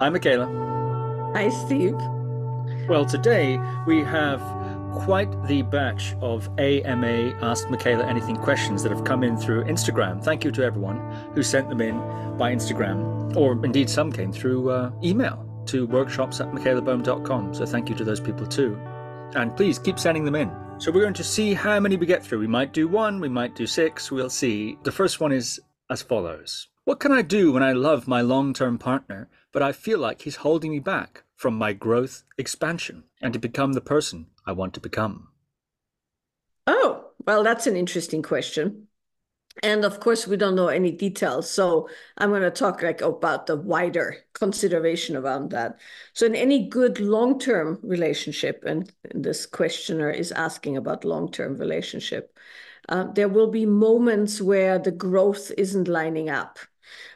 Hi, Michaela. Hi, Steve. Well, today we have quite the batch of AMA Ask Michaela Anything questions that have come in through Instagram. Thank you to everyone who sent them in by Instagram, or indeed some came through uh, email to workshops at michaelaboehm.com. So thank you to those people too. And please keep sending them in. So we're going to see how many we get through. We might do one, we might do six, we'll see. The first one is as follows What can I do when I love my long term partner, but I feel like he's holding me back from my growth, expansion, and to become the person I want to become? Oh, well, that's an interesting question. And of course, we don't know any details. So I'm going to talk like about the wider consideration around that. So in any good long-term relationship, and this questioner is asking about long-term relationship, uh, there will be moments where the growth isn't lining up,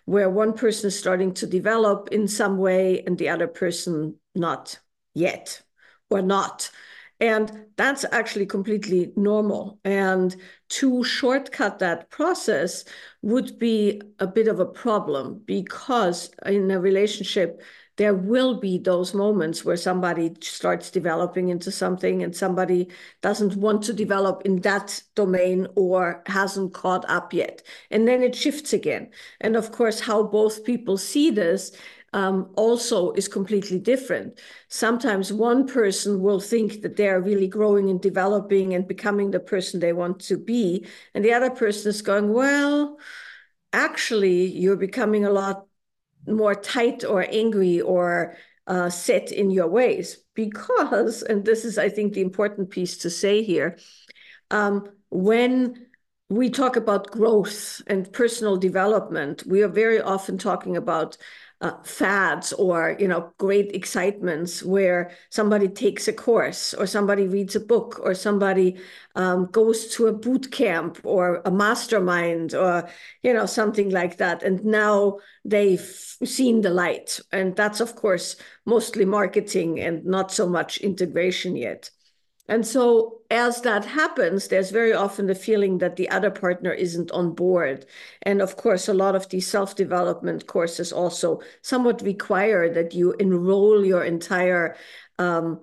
where one person is starting to develop in some way and the other person not yet or not. And that's actually completely normal. And to shortcut that process would be a bit of a problem because in a relationship, there will be those moments where somebody starts developing into something and somebody doesn't want to develop in that domain or hasn't caught up yet. And then it shifts again. And of course, how both people see this um, also is completely different. Sometimes one person will think that they are really growing and developing and becoming the person they want to be, and the other person is going, well, actually, you're becoming a lot more tight or angry or uh, set in your ways. Because, and this is, I think, the important piece to say here, um, when we talk about growth and personal development, we are very often talking about uh, fads or you know great excitements where somebody takes a course or somebody reads a book or somebody um, goes to a boot camp or a mastermind or you know something like that. And now they've seen the light. And that's of course mostly marketing and not so much integration yet and so, as that happens, there's very often the feeling that the other partner isn't on board. And of course, a lot of these self development courses also somewhat require that you enroll your entire um,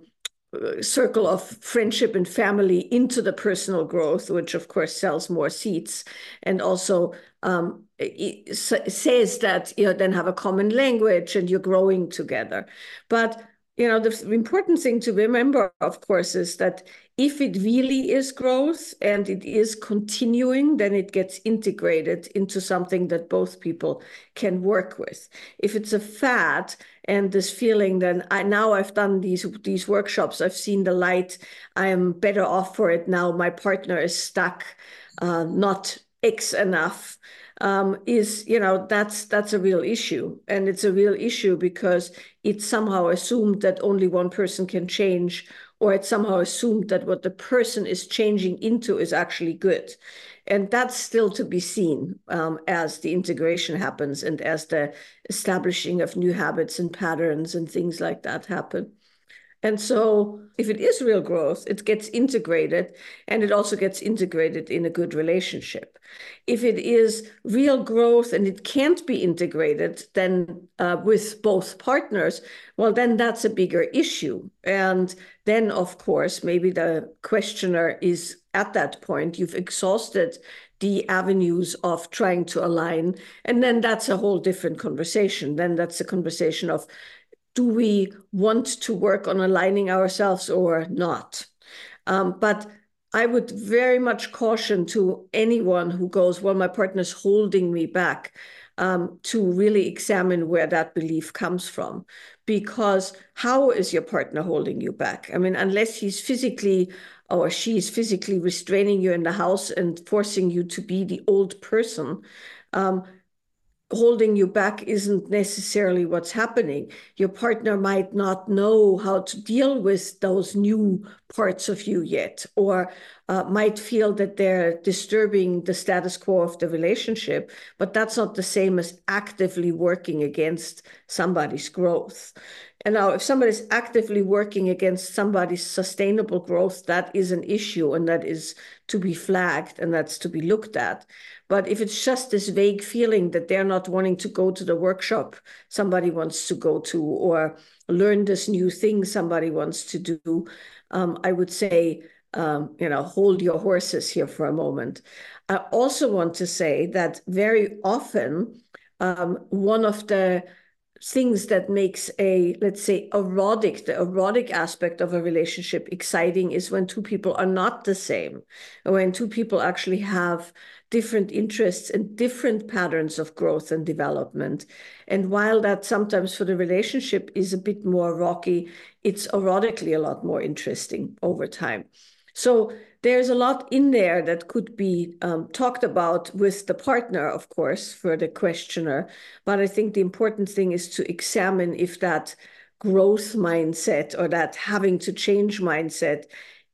circle of friendship and family into the personal growth, which of course sells more seats, and also um, says that you know then have a common language and you're growing together. But you know, the important thing to remember, of course, is that if it really is growth and it is continuing, then it gets integrated into something that both people can work with. If it's a fad and this feeling, then I now I've done these these workshops, I've seen the light, I am better off for it now. My partner is stuck, uh, not X enough um, is you know that's that's a real issue. And it's a real issue because it's somehow assumed that only one person can change or it's somehow assumed that what the person is changing into is actually good. And that's still to be seen um, as the integration happens and as the establishing of new habits and patterns and things like that happen and so, if it is real growth, it gets integrated and it also gets integrated in a good relationship. If it is real growth and it can't be integrated, then uh, with both partners, well, then that's a bigger issue. And then, of course, maybe the questioner is at that point, you've exhausted the avenues of trying to align. And then that's a whole different conversation. Then that's a conversation of do we want to work on aligning ourselves or not? Um, but I would very much caution to anyone who goes, well, my partner's holding me back, um, to really examine where that belief comes from. Because how is your partner holding you back? I mean, unless he's physically or she's physically restraining you in the house and forcing you to be the old person, um, holding you back isn't necessarily what's happening. Your partner might not know how to deal with those new parts of you yet, or uh, might feel that they're disturbing the status quo of the relationship, but that's not the same as actively working against somebody's growth. And now, if somebody's actively working against somebody's sustainable growth, that is an issue and that is to be flagged and that's to be looked at. But if it's just this vague feeling that they're not wanting to go to the workshop somebody wants to go to or learn this new thing somebody wants to do, um, I would say, um, you know, hold your horses here for a moment. I also want to say that very often, um, one of the things that makes a let's say erotic the erotic aspect of a relationship exciting is when two people are not the same when two people actually have different interests and different patterns of growth and development. And while that sometimes for the relationship is a bit more rocky it's erotically a lot more interesting over time. So there's a lot in there that could be um, talked about with the partner, of course, for the questioner. But I think the important thing is to examine if that growth mindset or that having to change mindset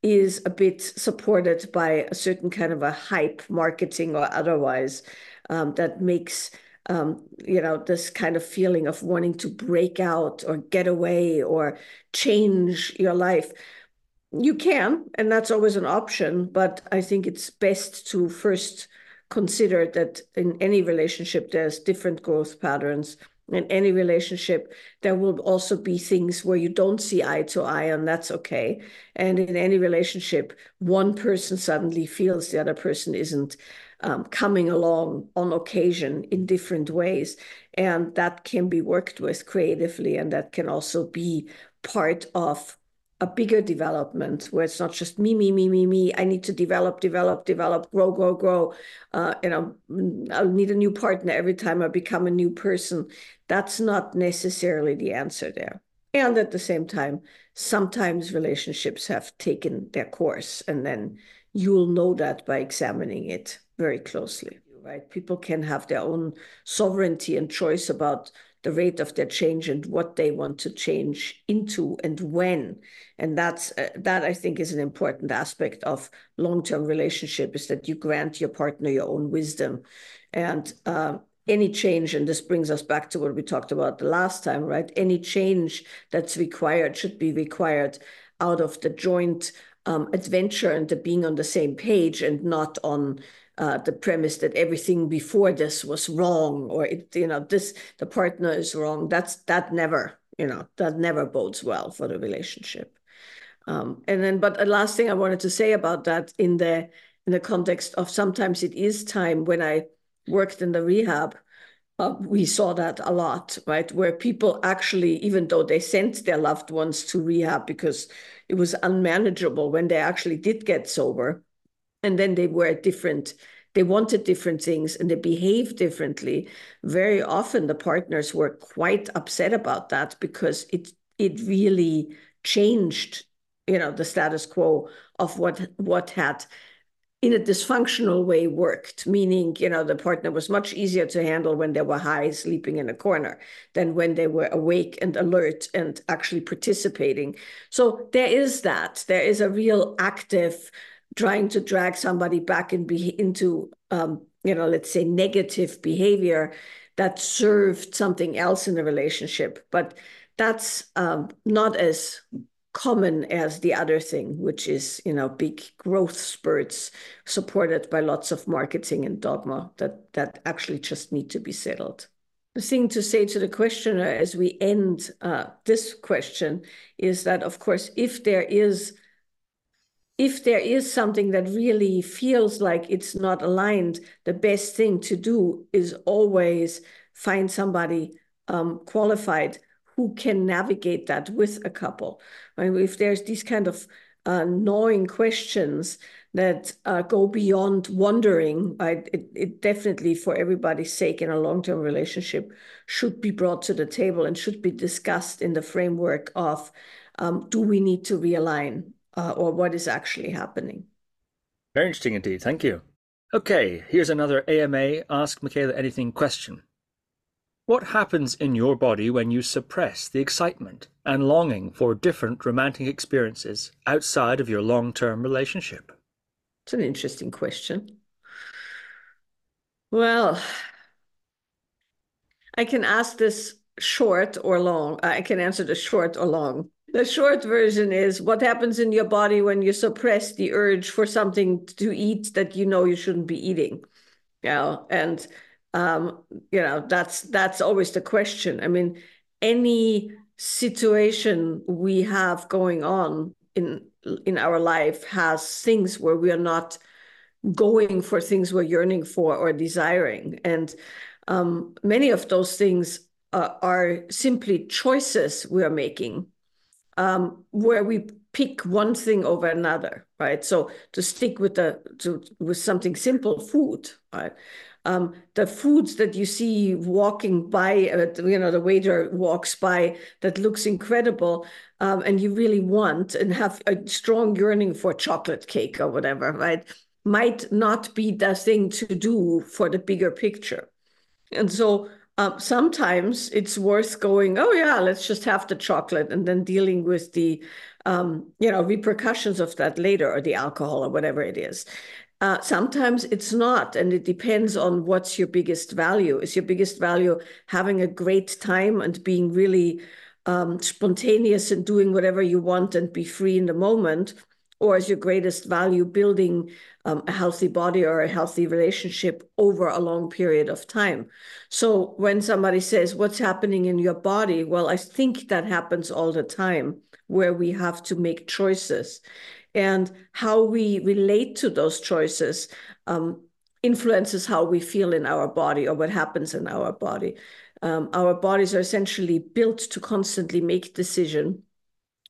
is a bit supported by a certain kind of a hype marketing or otherwise um, that makes um, you know this kind of feeling of wanting to break out or get away or change your life you can, and that's always an option, but I think it's best to first consider that in any relationship, there's different growth patterns. In any relationship, there will also be things where you don't see eye to eye, and that's okay. And in any relationship, one person suddenly feels the other person isn't um, coming along on occasion in different ways. And that can be worked with creatively, and that can also be part of a bigger development where it's not just me, me, me, me, me. I need to develop, develop, develop, grow, grow, grow. Uh, you know, I'll need a new partner every time I become a new person. That's not necessarily the answer there. And at the same time, sometimes relationships have taken their course, and then you'll know that by examining it very closely. Right? People can have their own sovereignty and choice about the rate of their change and what they want to change into and when. And that's uh, that i think is an important aspect of long-term relationship is that you grant your partner your own wisdom. And uh, any change and this brings us back to what we talked about the last time right? Any change that's required should be required out of the joint um, adventure and the being on the same page and not on uh, the premise that everything before this was wrong or it, you know this the partner is wrong. That's that never you know that never bodes well for the relationship. Um, and then but the last thing i wanted to say about that in the in the context of sometimes it is time when i worked in the rehab uh, we saw that a lot right? Where people actually even though they sent their loved ones to rehab because it was unmanageable when they actually did get sober and then they were different. They wanted different things and they behaved differently. Very often the partners were quite upset about that because it it really changed you know the status quo of what what had in a dysfunctional way worked meaning you know the partner was much easier to handle when they were high sleeping in a corner than when they were awake and alert and actually participating. So there is that. There is a real active trying to drag somebody back in be, into, um, you know, let's say negative behavior that served something else in the relationship. But that's um, not as common as the other thing, which is, you know, big growth spurts supported by lots of marketing and dogma that, that actually just need to be settled. The thing to say to the questioner as we end uh, this question is that, of course, if there is if there is something that really feels like it's not aligned, the best thing to do is always find somebody um, qualified who can navigate that with a couple. I mean, if there's these kind of uh, gnawing questions that uh, go beyond wondering, it, it definitely, for everybody's sake, in a long-term relationship, should be brought to the table and should be discussed in the framework of um, do we need to realign uh, or what is actually happening. Very interesting indeed. Thank you. Okay, here's another AMA Ask Michaela Anything question. What happens in your body when you suppress the excitement and longing for different romantic experiences outside of your long term relationship? It's an interesting question. Well, I can ask this short or long. I can answer the short or long. The short version is what happens in your body when you suppress the urge for something to eat that you know you shouldn't be eating. You know, and um, you know, that's that's always the question. I mean, any situation we have going on in in our life has things where we are not going for things we're yearning for or desiring, and um, many of those things uh, are simply choices we are making, um, where we pick one thing over another, right? So to stick with the to with something simple, food, right? um, the foods that you see walking by, uh, you know, the waiter walks by that looks incredible, um, and you really want and have a strong yearning for chocolate cake or whatever, right? Might not be the thing to do for the bigger picture. And so um, sometimes it's worth going, oh, yeah, let's just have the chocolate and then dealing with the, um, you know, repercussions of that later or the alcohol or whatever it is. Uh, sometimes it's not, and it depends on what's your biggest value. Is your biggest value having a great time and being really um, spontaneous and doing whatever you want and be free in the moment? Or is your greatest value building um, a healthy body or a healthy relationship over a long period of time? So when somebody says, What's happening in your body? Well, I think that happens all the time where we have to make choices and how we relate to those choices um, influences how we feel in our body or what happens in our body. Um, our bodies are essentially built to constantly make decision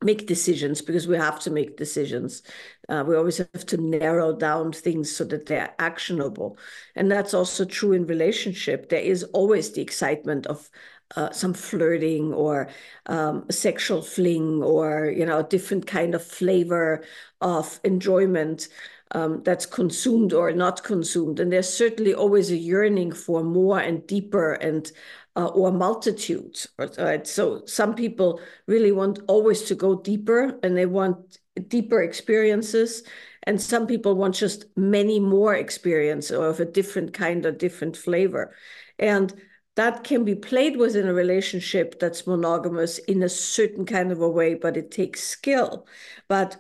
make decisions because we have to make decisions. Uh, we always have to narrow down things so that they're actionable. And that's also true in relationship. There is always the excitement of uh, some flirting or um, sexual fling or you know a different kind of flavor of enjoyment um, that's consumed or not consumed and there's certainly always a yearning for more and deeper and uh, or multitudes. right so some people really want always to go deeper and they want deeper experiences and some people want just many more experience or of a different kind or different flavor and that can be played within a relationship that's monogamous in a certain kind of a way, but it takes skill. But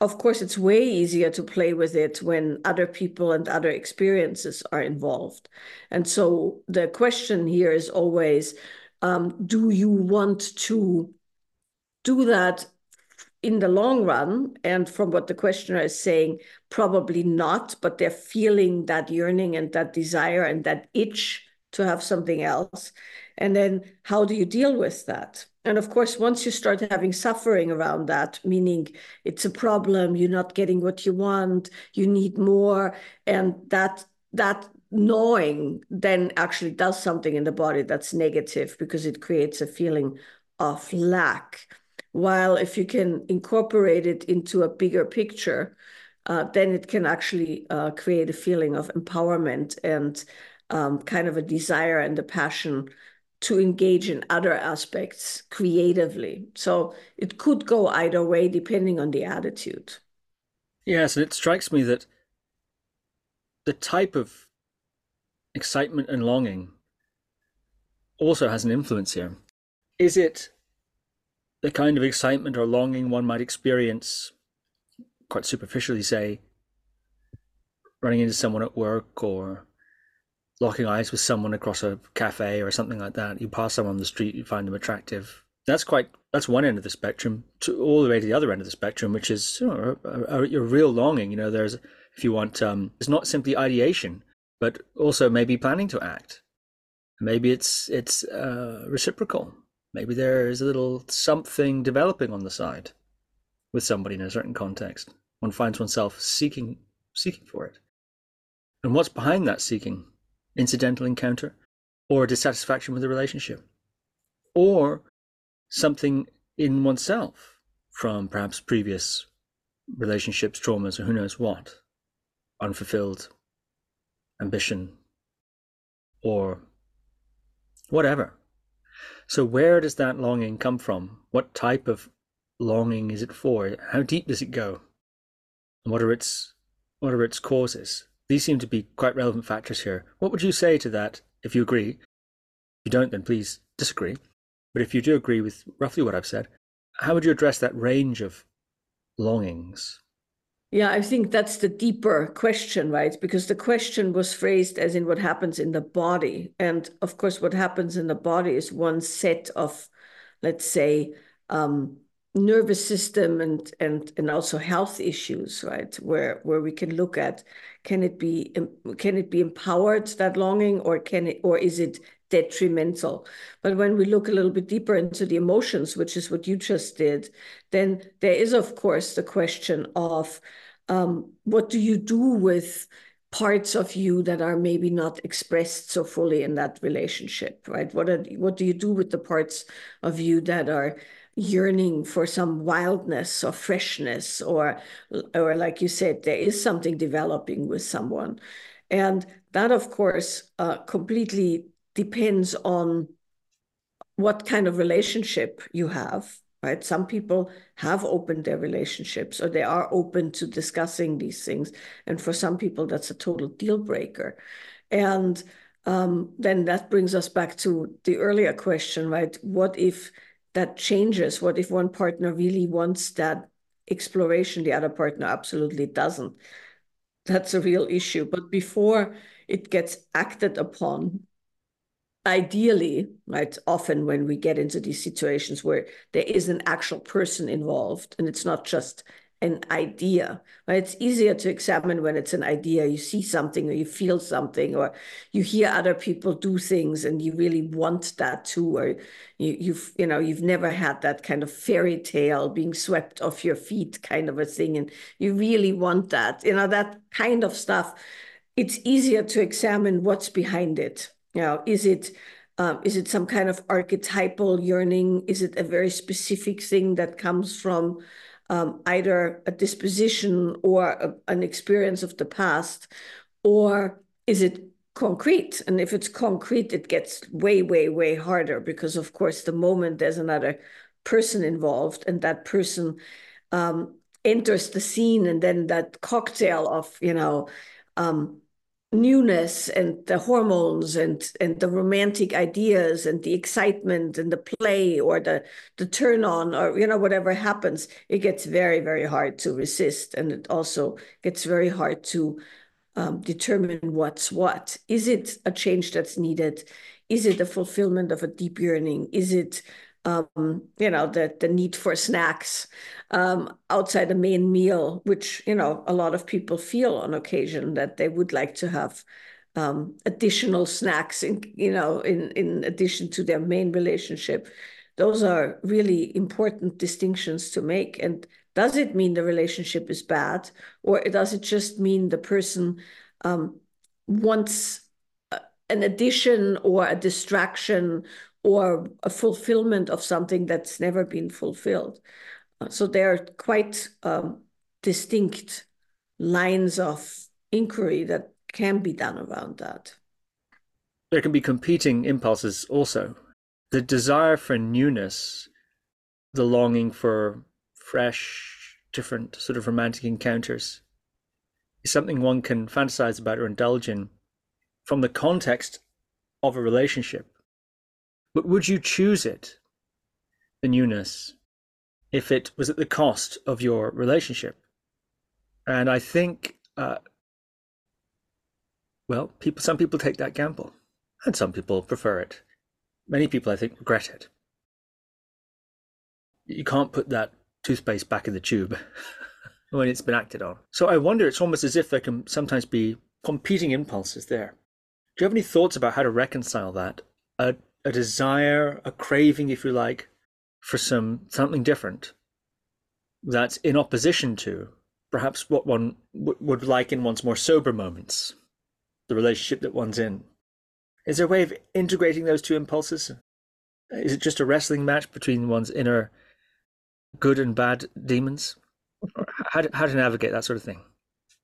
of course, it's way easier to play with it when other people and other experiences are involved. And so the question here is always um, do you want to do that in the long run? And from what the questioner is saying, probably not, but they're feeling that yearning and that desire and that itch to have something else. And then how do you deal with that? And of course, once you start having suffering around that, meaning it's a problem, you're not getting what you want, you need more, and that that gnawing then actually does something in the body that's negative because it creates a feeling of lack. While if you can incorporate it into a bigger picture, uh, then it can actually uh, create a feeling of empowerment and um, kind of a desire and a passion to engage in other aspects creatively. So it could go either way depending on the attitude. Yes, and it strikes me that the type of excitement and longing also has an influence here. Is it the kind of excitement or longing one might experience, quite superficially, say, running into someone at work or locking eyes with someone across a cafe or something like that. You pass someone on the street, you find them attractive. That's quite that's one end of the spectrum to all the way to the other end of the spectrum, which is you know, a, a, a, real longing. You know, there's if you want, um, it's not simply ideation, but also maybe planning to act. Maybe it's it's uh, reciprocal. Maybe there is a little something developing on the side with somebody in a certain context. One finds oneself seeking seeking for it. And what's behind that seeking? Incidental encounter, or a dissatisfaction with the relationship, or something in oneself from perhaps previous relationships, traumas, or who knows what, unfulfilled ambition, or whatever. So, where does that longing come from? What type of longing is it for? How deep does it go? And what are its what are its causes? These seem to be quite relevant factors here. What would you say to that if you agree? If you don't, then please disagree. But if you do agree with roughly what I've said, how would you address that range of longings? Yeah, I think that's the deeper question, right? Because the question was phrased as in what happens in the body. And of course, what happens in the body is one set of, let's say, um, nervous system and and and also health issues right? Where where we can look at can it be can it be empowered that longing or can it or is it detrimental? But when we look a little bit deeper into the emotions which is what you just did then there is of course the question of um, what do you do with parts of you that are maybe not expressed so fully in that relationship right? What are, what do you do with the parts of you that are yearning for some wildness or freshness or or like you said there is something developing with someone. And that of course uh, completely depends on what kind of relationship you have right? Some people have opened their relationships or they are open to discussing these things. And for some people that's a total deal breaker. And um, then that brings us back to the earlier question right? What if that changes. What if one partner really wants that exploration, the other partner absolutely doesn't? That's a real issue. But before it gets acted upon, ideally, right, often when we get into these situations where there is an actual person involved and it's not just an idea. Right? It's easier to examine when it's an idea. You see something or you feel something or you hear other people do things and you really want that too. Or you, you've, you know, you've never had that kind of fairy tale being swept off your feet kind of a thing. And you really want that, you know, that kind of stuff. It's easier to examine what's behind it. You know, is it um, is it some kind of archetypal yearning? Is it a very specific thing that comes from um, either a disposition or a, an experience of the past, or is it concrete? And if it's concrete, it gets way, way, way harder because, of course, the moment there's another person involved and that person um, enters the scene, and then that cocktail of, you know, um, newness and the hormones and and the romantic ideas and the excitement and the play or the the turn on or you know whatever happens it gets very very hard to resist. And it also gets very hard to um, determine what's what. Is it a change that's needed? Is it a fulfillment of a deep yearning? Is it um, you know, the, the need for snacks um, outside the main meal, which, you know, a lot of people feel on occasion that they would like to have um, additional snacks, in, you know, in, in addition to their main relationship. Those are really important distinctions to make. And does it mean the relationship is bad, or does it just mean the person um, wants an addition or a distraction or a fulfillment of something that's never been fulfilled. Uh, so there are quite um, distinct lines of inquiry that can be done around that. There can be competing impulses also. The desire for newness, the longing for fresh, different sort of romantic encounters is something one can fantasize about or indulge in from the context of a relationship but would you choose it, the newness, if it was at the cost of your relationship? And I think, uh, well, people, some people take that gamble, and some people prefer it. Many people, I think, regret it. You can't put that toothpaste back in the tube when it's been acted on. So I wonder, it's almost as if there can sometimes be competing impulses there. Do you have any thoughts about how to reconcile that? Uh, a desire, a craving, if you like, for some something different that's in opposition to perhaps what one w- would like in one's more sober moments, the relationship that one's in. Is there a way of integrating those two impulses? Is it just a wrestling match between one's inner good and bad demons? How to, how to navigate that sort of thing?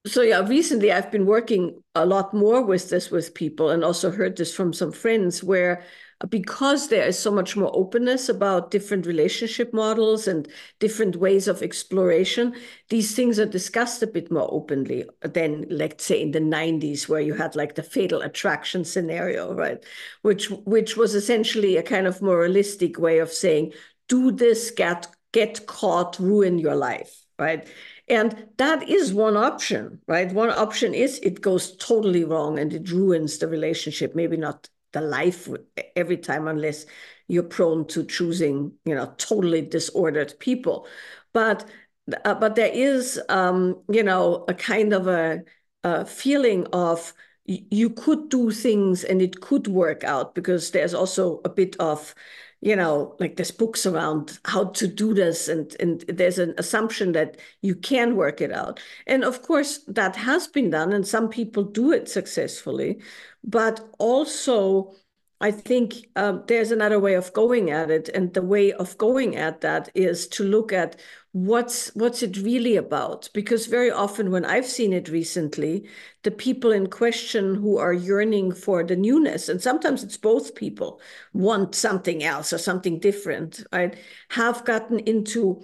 So yeah, recently I've been working a lot more with this with people and also heard this from some friends where because there is so much more openness about different relationship models and different ways of exploration, these things are discussed a bit more openly than, let's say, in the 90s, where you had like the fatal attraction scenario, right? Which which was essentially a kind of moralistic way of saying, do this, get get caught, ruin your life, right? And that is one option, right? One option is it goes totally wrong and it ruins the relationship, maybe not the life every time, unless you're prone to choosing, you know, totally disordered people. But uh, but there is, um, you know, a kind of a, a feeling of you could do things and it could work out because there's also a bit of you know, like there's books around how to do this, and and there's an assumption that you can work it out. And of course, that has been done, and some people do it successfully. But also, I think um, there's another way of going at it, and the way of going at that is to look at what's what's it really about? Because very often when i've seen it recently the people in question who are yearning for the newness and sometimes it's both people want something else or something different right have gotten into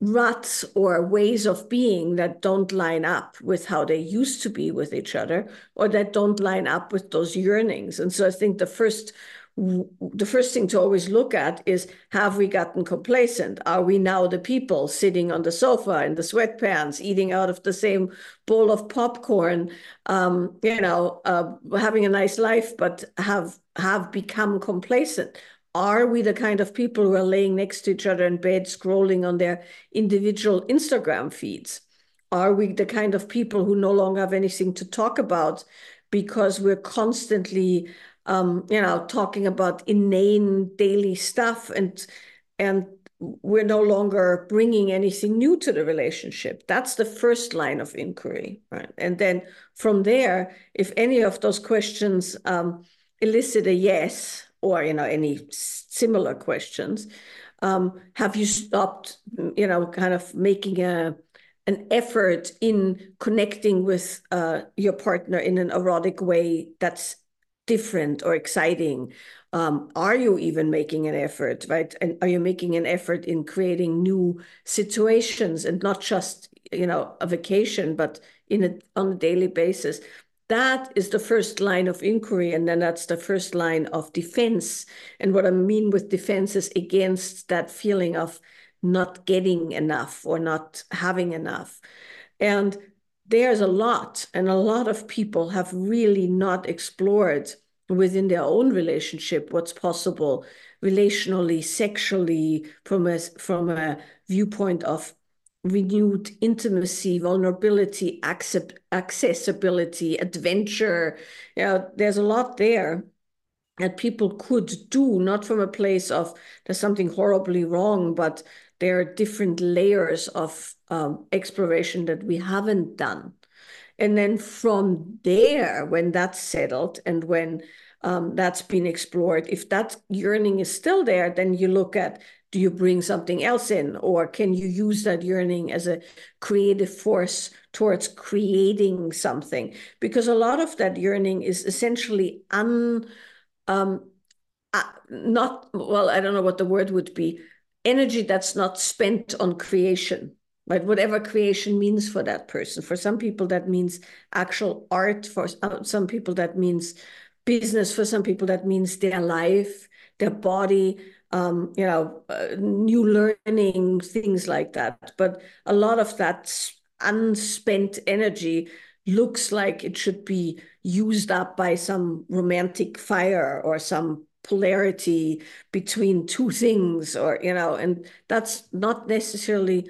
ruts or ways of being that don't line up with how they used to be with each other or that don't line up with those yearnings and so i think the first the first thing to always look at is have we gotten complacent? Are we now the people sitting on the sofa in the sweatpants, eating out of the same bowl of popcorn, um, you know, uh, having a nice life, but have have become complacent? Are we the kind of people who are laying next to each other in bed, scrolling on their individual Instagram feeds? Are we the kind of people who no longer have anything to talk about because we're constantly um, you know, talking about inane daily stuff, and and we're no longer bringing anything new to the relationship. That's the first line of inquiry, right? And then from there, if any of those questions um, elicit a yes, or you know, any similar questions, um, have you stopped, you know, kind of making a an effort in connecting with uh, your partner in an erotic way that's different or exciting? Um, are you even making an effort, right? And are you making an effort in creating new situations and not just, you know, a vacation, but in a on a daily basis? That is the first line of inquiry, and then that's the first line of defense. And what I mean with defense is against that feeling of not getting enough or not having enough. And there's a lot, and a lot of people have really not explored within their own relationship what's possible relationally, sexually, from a from a viewpoint of renewed intimacy, vulnerability, accept, accessibility, adventure. You know, there's a lot there that people could do, not from a place of there's something horribly wrong, but there are different layers of um, exploration that we haven't done. And then from there, when that's settled and when um, that's been explored, if that yearning is still there, then you look at do you bring something else in? Or can you use that yearning as a creative force towards creating something? Because a lot of that yearning is essentially un um, uh, not well i don't know what the word would be energy that's not spent on creation right? Whatever creation means for that person. For some people that means actual art. For uh, some people that means business. For some people that means their life their body um, you know uh, new learning things like that. But a lot of that unspent energy looks like it should be used up by some romantic fire or some polarity between two things or you know and that's not necessarily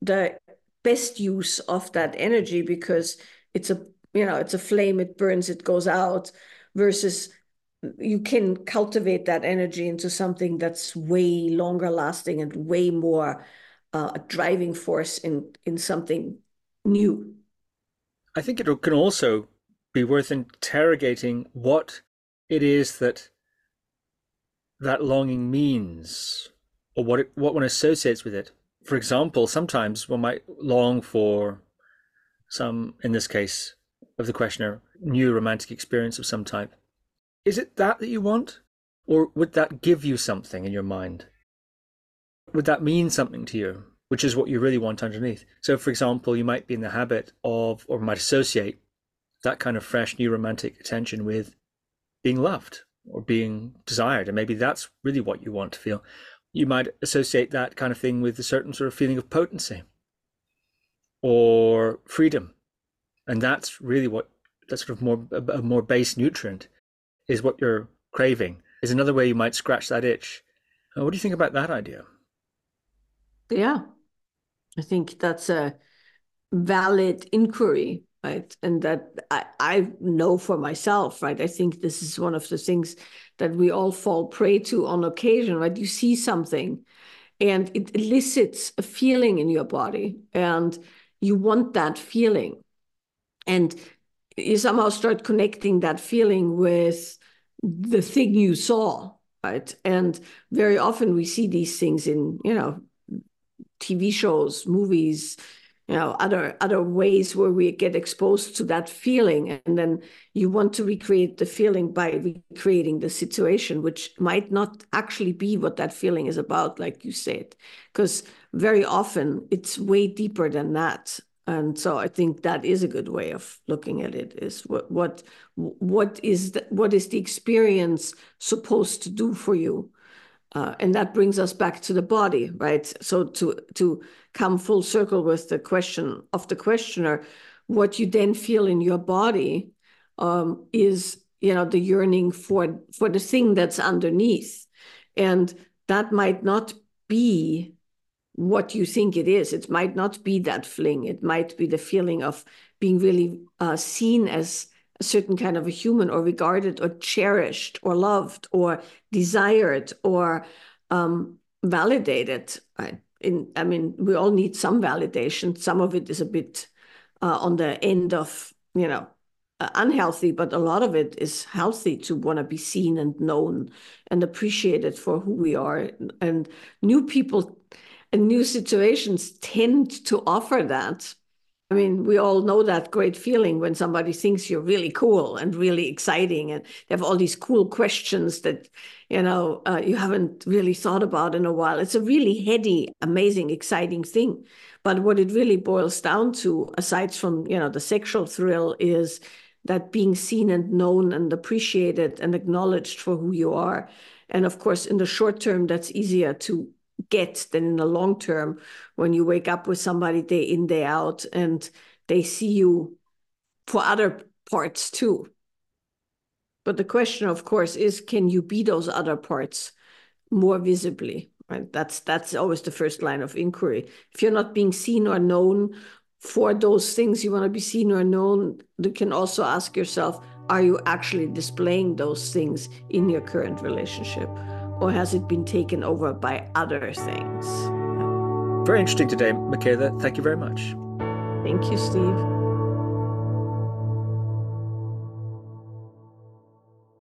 the best use of that energy because it's a you know it's a flame it burns it goes out versus you can cultivate that energy into something that's way longer lasting and way more uh, a driving force in in something new i think it can also be worth interrogating what it is that that longing means or what it, what one associates with it for example, sometimes one might long for some, in this case of the questioner, new romantic experience of some type. Is it that that you want? Or would that give you something in your mind? Would that mean something to you, which is what you really want underneath? So, for example, you might be in the habit of, or might associate that kind of fresh, new romantic attention with being loved or being desired. And maybe that's really what you want to feel. You might associate that kind of thing with a certain sort of feeling of potency or freedom. And that's really what that sort of more a more base nutrient is what you're craving. Is another way you might scratch that itch. Uh, what do you think about that idea? Yeah, I think that's a valid inquiry right and that I, I know for myself right i think this is one of the things that we all fall prey to on occasion right you see something and it elicits a feeling in your body and you want that feeling and you somehow start connecting that feeling with the thing you saw right? And very often we see these things in you know tv shows movies you know other other ways where we get exposed to that feeling. And then you want to recreate the feeling by recreating the situation which might not actually be what that feeling is about like you said. Because very often it's way deeper than that and so i think that is a good way of looking at it is what what what is the, what is the experience supposed to do for you uh, and that brings us back to the body, right? So to to come full circle with the question of the questioner, what you then feel in your body um, is, you know, the yearning for for the thing that's underneath, and that might not be what you think it is. It might not be that fling. It might be the feeling of being really uh, seen as a certain kind of a human or regarded or cherished or loved or desired or um, validated. Right? In, I mean, we all need some validation. Some of it is a bit uh, on the end of, you know, uh, unhealthy, but a lot of it is healthy to want to be seen and known and appreciated for who we are. And new people and new situations tend to offer that I mean, we all know that great feeling when somebody thinks you're really cool and really exciting, and they have all these cool questions that you know uh, you haven't really thought about in a while. It's a really heady, amazing, exciting thing. But what it really boils down to, aside from you know the sexual thrill, is that being seen and known and appreciated and acknowledged for who you are. And of course, in the short term, that's easier to get than in the long term when you wake up with somebody day in day out and they see you for other parts too. But the question of course is can you be those other parts more visibly right? That's that's always the first line of inquiry. If you're not being seen or known for those things you want to be seen or known you can also ask yourself are you actually displaying those things in your current relationship or has it been taken over by other things? Very interesting today, Michaela. Thank you very much. Thank you, Steve.